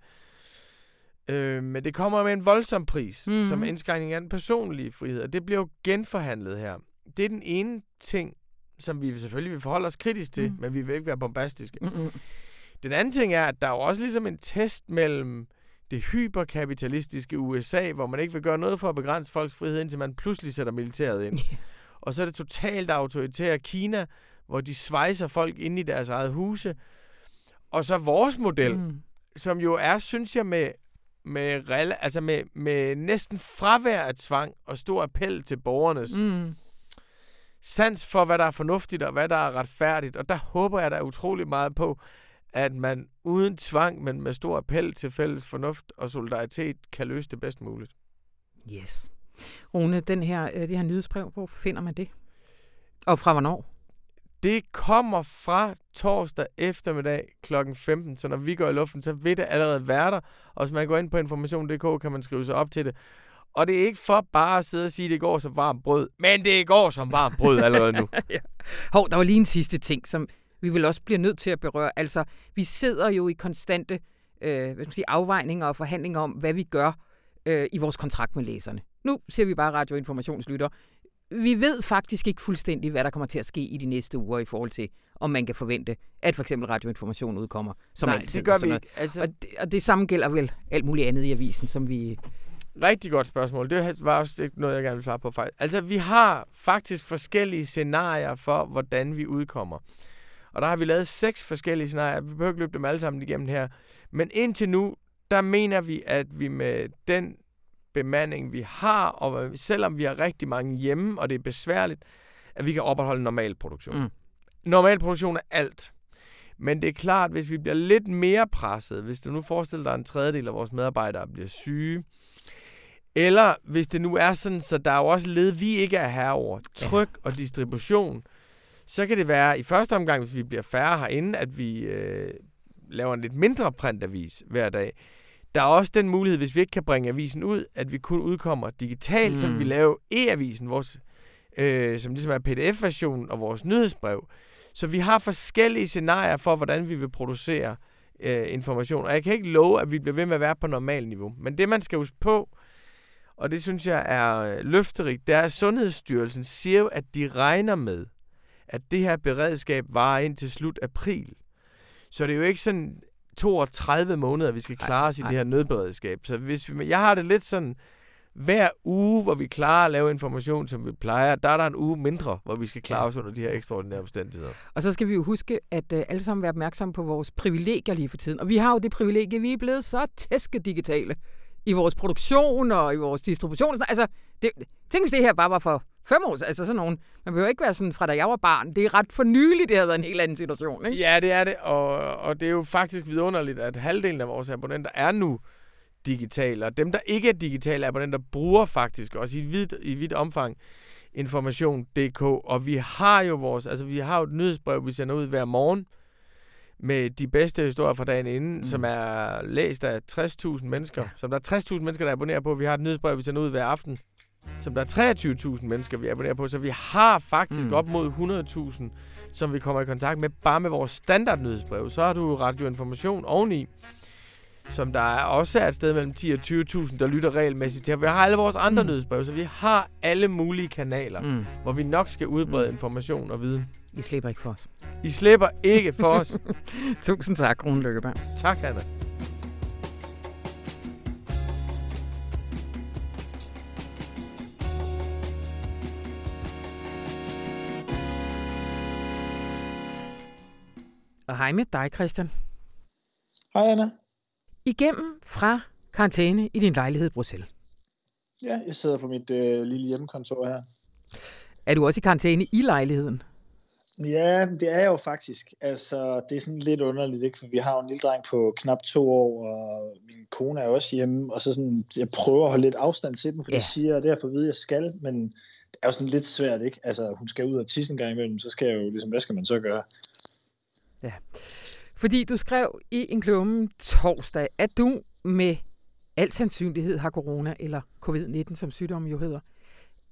Øh, men det kommer med en voldsom pris, mm. som indskrænkning af den personlige frihed, og det bliver jo genforhandlet her. Det er den ene ting, som vi selvfølgelig vil forholde os kritisk til, mm. men vi vil ikke være bombastiske. Mm-hmm. Den anden ting er, at der er jo også ligesom en test mellem det hyperkapitalistiske USA, hvor man ikke vil gøre noget for at begrænse folks frihed, indtil man pludselig sætter militæret ind. Yeah. Og så er det totalt autoritære Kina, hvor de svejser folk ind i deres eget huse. Og så vores model, mm. som jo er, synes jeg, med, med, altså med, med næsten fravær af tvang og stor appel til borgernes mm. sans for, hvad der er fornuftigt og hvad der er retfærdigt. Og der håber jeg da utrolig meget på, at man uden tvang, men med stor appel til fælles fornuft og solidaritet, kan løse det bedst muligt. Yes. Rune, den her, øh, det her nyhedsbrev, hvor finder man det? Og fra hvornår? Det kommer fra torsdag eftermiddag kl. 15, så når vi går i luften, så vil det allerede være der. Og hvis man går ind på information.dk, kan man skrive sig op til det. Og det er ikke for bare at sidde og sige, at det går som varmt brød, men det går som varmt brød allerede nu. ja. Hov, der var lige en sidste ting, som vi vil også blive nødt til at berøre. Altså, vi sidder jo i konstante øh, hvad skal man sige, afvejninger og forhandlinger om, hvad vi gør øh, i vores kontrakt med læserne. Nu ser vi bare radioinformationslytter. Vi ved faktisk ikke fuldstændig, hvad der kommer til at ske i de næste uger i forhold til, om man kan forvente, at for eksempel radioinformation udkommer. Som Nej, altid, det gør vi ikke. Altså... Og, det, og det samme gælder vel alt muligt andet i avisen, som vi... Rigtig godt spørgsmål. Det var også ikke noget, jeg gerne vil svare på. Altså, vi har faktisk forskellige scenarier for, hvordan vi udkommer. Og der har vi lavet seks forskellige scenarier. Vi behøver ikke løbe dem alle sammen igennem her. Men indtil nu, der mener vi, at vi med den bemanding, vi har, og selvom vi har rigtig mange hjemme, og det er besværligt, at vi kan opretholde normal produktion. Mm. Normal produktion er alt. Men det er klart, hvis vi bliver lidt mere presset, hvis du nu forestiller dig, at en tredjedel af vores medarbejdere bliver syge, eller hvis det nu er sådan, så der er jo også led, vi ikke er her over, tryk ja. og distribution, så kan det være i første omgang, hvis vi bliver færre herinde, at vi øh, laver en lidt mindre printavis hver dag. Der er også den mulighed, hvis vi ikke kan bringe avisen ud, at vi kun udkommer digitalt, mm. så vi laver e-avisen, vores, øh, som ligesom er pdf-versionen og vores nyhedsbrev. Så vi har forskellige scenarier for, hvordan vi vil producere øh, information. Og jeg kan ikke love, at vi bliver ved med at være på normal niveau. Men det, man skal huske på, og det synes jeg er øh, løfterigt, det er, at Sundhedsstyrelsen siger at de regner med, at det her beredskab varer ind til slut april. Så det er jo ikke sådan 32 måneder, vi skal klare os i det her nødberedskab. Så hvis vi, jeg har det lidt sådan, hver uge, hvor vi klarer at lave information, som vi plejer, der er der en uge mindre, hvor vi skal klare os under de her ekstraordinære omstændigheder. Og så skal vi jo huske, at uh, alle sammen være opmærksomme på vores privilegier lige for tiden. Og vi har jo det privilegie, vi er blevet så tæske digitale i vores produktion og i vores distribution. Altså, det, tænk hvis det her bare var for fem år, altså sådan nogen. Man behøver ikke være sådan fra da jeg var barn. Det er ret for nyligt, det har været en helt anden situation, ikke? Ja, det er det, og, og det er jo faktisk vidunderligt, at halvdelen af vores abonnenter er nu digitale, og dem, der ikke er digitale abonnenter, bruger faktisk også i vidt, i vidt omfang information.dk, og vi har jo vores, altså vi har jo et nyhedsbrev, vi sender ud hver morgen, med de bedste historier fra dagen inden, mm. som er læst af 60.000 mennesker. Ja. Som der er 60.000 mennesker, der abonnerer på. Vi har et nyhedsbrev, vi sender ud hver aften som der er 23.000 mennesker, vi abonnerer på. Så vi har faktisk mm. op mod 100.000, som vi kommer i kontakt med, bare med vores standardnyhedsbrev. Så har du radioinformation oveni, som der er også er et sted mellem 10 og 20.000, der lytter regelmæssigt til. Vi har alle vores andre mm. nyhedsbrev, så vi har alle mulige kanaler, mm. hvor vi nok skal udbrede mm. information og viden. I slipper ikke for os. I slipper ikke for os. Tusind tak, Rune Lykkeberg. Tak, Anna. Og hej med dig, Christian. Hej, Anna. Igennem fra karantæne i din lejlighed i Bruxelles. Ja, jeg sidder på mit øh, lille hjemmekontor her. Er du også i karantæne i lejligheden? Ja, det er jeg jo faktisk. Altså, det er sådan lidt underligt, ikke? For vi har jo en lille dreng på knap to år, og min kone er også hjemme, og så sådan, jeg prøver at holde lidt afstand til dem, for ja. de siger, at det er for at jeg skal, men det er jo sådan lidt svært, ikke? Altså, hun skal ud og tisse en gang imellem, så skal jeg jo ligesom, hvad skal man så gøre? Ja. Fordi du skrev i en klumme torsdag, at du med al sandsynlighed har corona, eller covid-19, som sygdommen jo hedder.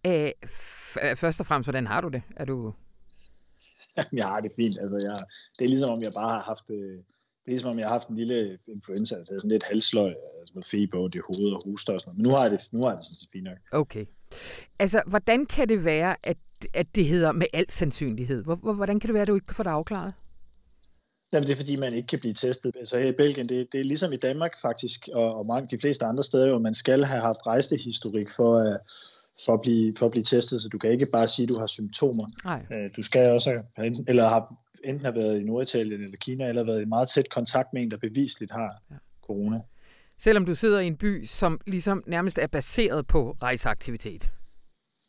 Æh, først og fremmest, hvordan har du det? Er du... jeg har det fint. Altså, jeg, det er ligesom, om jeg bare har haft... Øh, det er ligesom, om jeg har haft en lille influenza, altså sådan lidt halsløg, altså med feber og det hoved og hoster og sådan noget. Men nu har jeg det, nu har jeg det sådan set fint nok. Okay. Altså, hvordan kan det være, at, at det hedder med al sandsynlighed? Hvordan kan det være, at du ikke kan få det afklaret? Jamen, det er fordi, man ikke kan blive testet. Altså her i Belgien, det, det er ligesom i Danmark faktisk, og, og mange, de fleste andre steder, hvor man skal have haft rejsehistorik for, uh, for, at blive, for at blive testet, så du kan ikke bare sige, at du har symptomer. Nej. Uh, du skal også have, eller har enten have været i Norditalien eller Kina, eller været i meget tæt kontakt med en, der bevisligt har ja. corona. Selvom du sidder i en by, som ligesom nærmest er baseret på rejseaktivitet.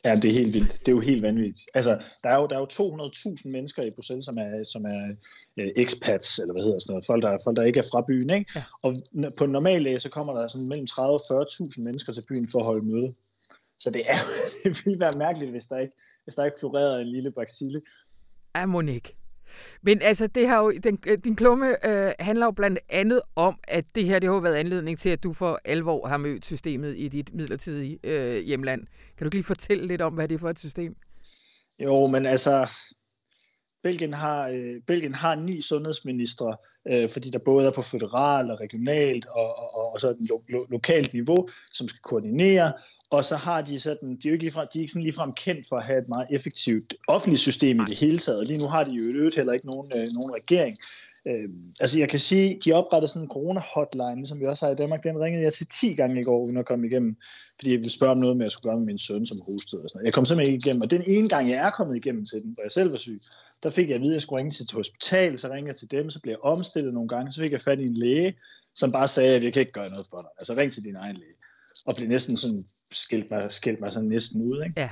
Ja, det er helt vildt. Det er jo helt vanvittigt. Altså, der er jo, der er jo 200.000 mennesker i Bruxelles, som er, som er uh, expats, eller hvad hedder sådan noget, folk der, folk, der ikke er fra byen. Ikke? Ja. Og på en normal dag, så kommer der sådan mellem 30 og 40.000 mennesker til byen for at holde møde. Så det, er, det ville være mærkeligt, hvis der ikke, hvis der ikke florerede en lille bacille. Ja, Monique. Men altså, det har jo, den, øh, din klumme øh, handler jo blandt andet om, at det her det har været anledning til, at du for alvor har mødt systemet i dit midlertidige øh, hjemland. Kan du lige fortælle lidt om, hvad det er for et system? Jo, men altså, Belgien har, øh, Belgien har ni sundhedsministre, øh, fordi der både er på federal og regionalt og, og, og så et lo, lo, lokalt niveau, som skal koordinere, og så har de sådan, de er jo ikke ligefrem, de er ikke sådan ligefrem kendt for at have et meget effektivt offentligt system i det hele taget. Lige nu har de jo øvrigt heller ikke nogen, øh, nogen regering. Øh, altså jeg kan sige, de oprettede sådan en corona-hotline, som vi også har i Danmark. Den ringede jeg til 10 gange i går, uden at komme igennem, fordi jeg ville spørge om noget med, at jeg skulle gøre med min søn, som hostede. Og sådan Jeg kom simpelthen ikke igennem, og den ene gang, jeg er kommet igennem til den, hvor jeg selv var syg, der fik jeg at vide, at jeg skulle ringe til et hospital, så ringede jeg til dem, så blev jeg omstillet nogle gange, så fik jeg fat i en læge, som bare sagde, at jeg kan ikke gøre noget for dig. Altså ring til din egen læge. Og blev næsten sådan skilt mig, skilt mig sådan næsten ud. Ikke? Ja.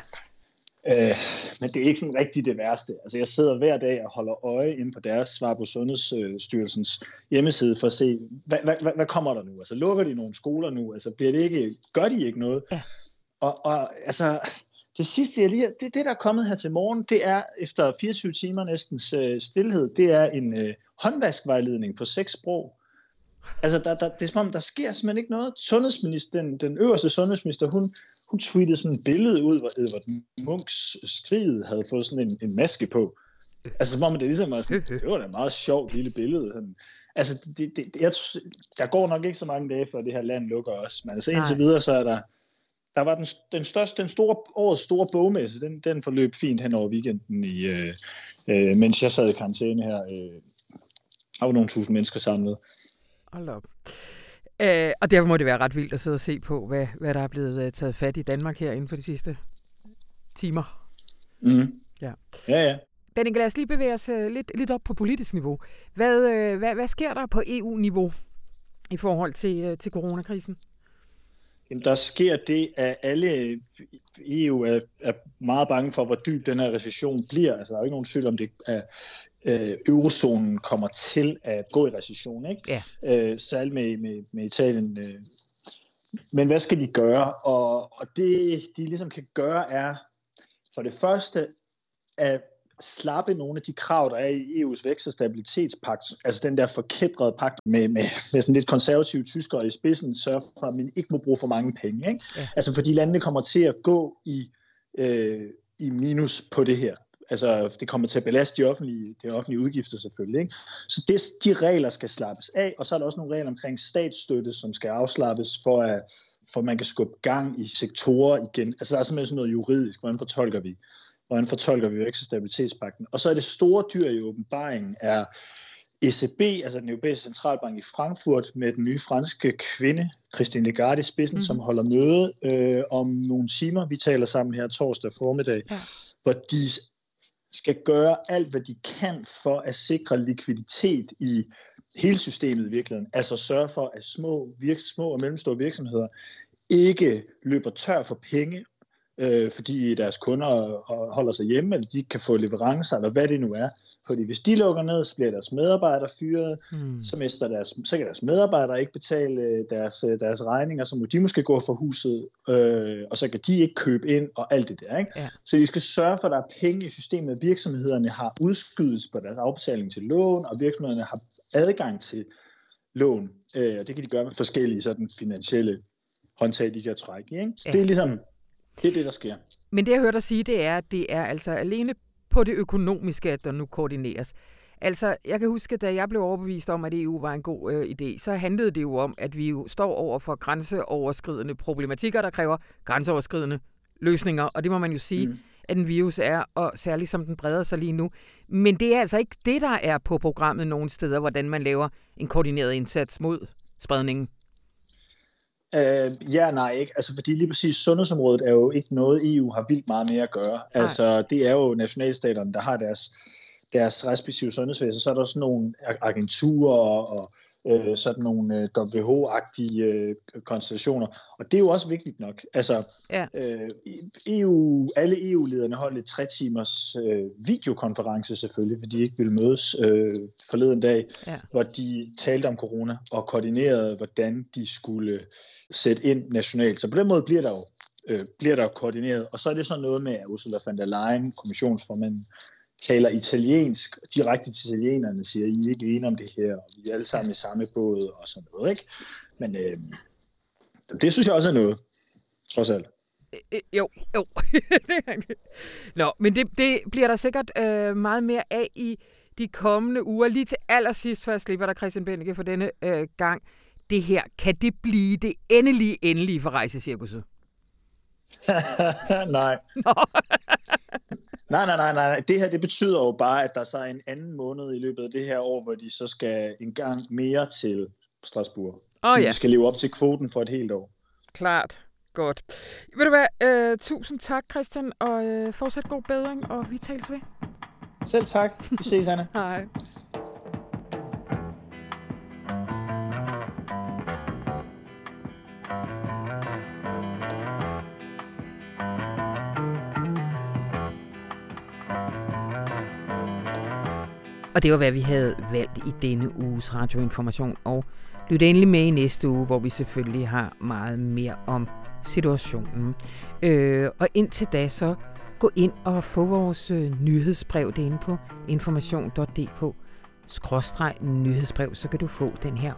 Øh, men det er ikke sådan rigtig det værste. Altså, jeg sidder hver dag og holder øje ind på deres svar på Sundhedsstyrelsens hjemmeside for at se, hvad, hvad, hvad, hvad kommer der nu? Altså, lukker de nogle skoler nu? Altså, bliver det ikke, gør de ikke noget? Ja. Og, og altså, det sidste, jeg lige, det, det, der er kommet her til morgen, det er efter 24 timer næsten øh, stillhed, det er en øh, håndvaskvejledning på seks sprog. Altså, der, der, det er som om, der sker simpelthen ikke noget. Sundhedsminister, den, den øverste sundhedsminister, hun, hun tweetede sådan et billede ud, hvor Edvard Munchs skrid havde fået sådan en, en maske på. Altså, som om det ligesom var sådan, det var da et meget sjovt lille billede. Sådan. Altså, det, det, jeg, der går nok ikke så mange dage, før det her land lukker også. Men altså, indtil videre, så er der, der var den, den største, den store, årets store bogmesse, den, den forløb fint hen over weekenden, i, øh, øh, mens jeg sad i karantæne her. Øh, der var nogle tusind mennesker samlet. Hold op. Øh, og derfor må det være ret vildt at sidde og se på, hvad, hvad der er blevet uh, taget fat i Danmark her inden for de sidste timer. Mm. Ja. Ja, ja. Benning, lad os lige bevæge os uh, lidt, lidt op på politisk niveau. Hvad, uh, hvad, hvad sker der på EU-niveau i forhold til, uh, til coronakrisen? Jamen, der sker det, at alle EU er, er meget bange for, hvor dyb den her recession bliver. Altså, der er jo ikke nogen tvivl om, det er øh, eurozonen kommer til at gå i recession, ikke? Ja. Øh, særligt med, med, med Italien. Øh. Men hvad skal de gøre? Og, og det, de ligesom kan gøre, er for det første at slappe nogle af de krav, der er i EU's vækst- og stabilitetspagt, altså den der forkædrede pagt med, med, med sådan lidt konservative tyskere i spidsen, sørge for, at man ikke må bruge for mange penge. Ikke? Ja. Altså fordi landene kommer til at gå i, øh, i minus på det her altså det kommer til at belaste de offentlige, de offentlige udgifter selvfølgelig. Ikke? Så det, de regler skal slappes af, og så er der også nogle regler omkring statsstøtte, som skal afslappes for at for man kan skubbe gang i sektorer igen. Altså der er simpelthen sådan noget juridisk, hvordan fortolker vi, hvordan fortolker vi vækst- og stabilitetspakten. Og så er det store dyr i åbenbaringen er ECB, altså den europæiske centralbank i Frankfurt, med den nye franske kvinde, Christine Lagarde i spidsen, mm. som holder møde øh, om nogle timer. Vi taler sammen her torsdag formiddag, ja. hvor de skal gøre alt, hvad de kan for at sikre likviditet i hele systemet i virkeligheden. Altså sørge for, at små, virks, små og mellemstore virksomheder ikke løber tør for penge øh, fordi deres kunder holder sig hjemme, eller de kan få leverancer, eller hvad det nu er. Fordi hvis de lukker ned, så bliver deres medarbejdere fyret, mm. så, mister deres, så kan deres medarbejdere ikke betale øh, deres, øh, deres regninger, så må de måske gå for huset, øh, og så kan de ikke købe ind, og alt det der. Ikke? Ja. Så de skal sørge for, at der er penge i systemet, at virksomhederne har udskydelse på deres afbetaling til lån, og virksomhederne har adgang til lån, øh, og det kan de gøre med forskellige sådan, finansielle håndtag, de kan trække. Ikke? Så ja. det er ligesom Det er det, der sker. Men det, jeg hørte dig sige, det er, at det er altså alene på det økonomiske, at der nu koordineres. Altså, jeg kan huske, da jeg blev overbevist om, at EU var en god øh, idé, så handlede det jo om, at vi jo står over for grænseoverskridende problematikker, der kræver grænseoverskridende løsninger, og det må man jo sige, mm. at en virus er, og særligt som den breder sig lige nu. Men det er altså ikke det, der er på programmet nogle steder, hvordan man laver en koordineret indsats mod spredningen. Uh, ja, nej, ikke. Altså, fordi lige præcis sundhedsområdet er jo ikke noget, EU har vildt meget mere at gøre. Nej. Altså, det er jo nationalstaterne, der har deres, deres respektive sundhedsvæsen. Så er der sådan nogle agenturer og øh, sådan nogle øh, WHO-agtige øh, konstellationer. Og det er jo også vigtigt nok. Altså, ja. øh, EU, alle EU-lederne holdt et tre timers øh, videokonference selvfølgelig, fordi de ikke ville mødes øh, forleden dag, ja. hvor de talte om corona og koordinerede, hvordan de skulle sætte ind nationalt. Så på den måde bliver der jo øh, bliver der koordineret. Og så er det sådan noget med, at Ursula von der Leyen, kommissionsformanden, taler italiensk direkte til italienerne, siger, I er ikke enige om det her, og vi er alle sammen i samme båd og sådan noget, ikke? Men øh, det synes jeg også er noget, trods alt. Øh, øh, jo, jo. Nå, men det, det bliver der sikkert øh, meget mere af i de kommende uger. Lige til allersidst, før jeg slipper dig, Christian Benneke, for denne øh, gang. Det her, kan det blive det endelige, endelige for rejsecirkuset? nej. nej, nej, nej, nej. Det her, det betyder jo bare, at der så er en anden måned i løbet af det her år, hvor de så skal en gang mere til Strasbourg. Oh, ja. De skal leve op til kvoten for et helt år. Klart. Godt. Ved du hvad, uh, tusind tak, Christian, og uh, fortsat god bedring, og vi tales ved. Selv tak. Vi ses, Anna. Hej. Det var, hvad vi havde valgt i denne uges radioinformation. Og lyt endelig med i næste uge, hvor vi selvfølgelig har meget mere om situationen. Øh, og indtil da, så gå ind og få vores øh, nyhedsbrev derinde på information.dk skråstreg nyhedsbrev, så kan du få den her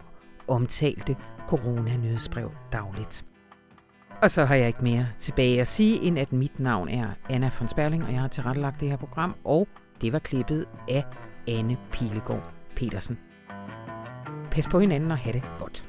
omtalte corona-nyhedsbrev dagligt. Og så har jeg ikke mere tilbage at sige, end at mit navn er Anna von Sperling, og jeg har tilrettelagt det her program, og det var klippet af Anne Pilegaard Petersen. Pas på hinanden og have det godt.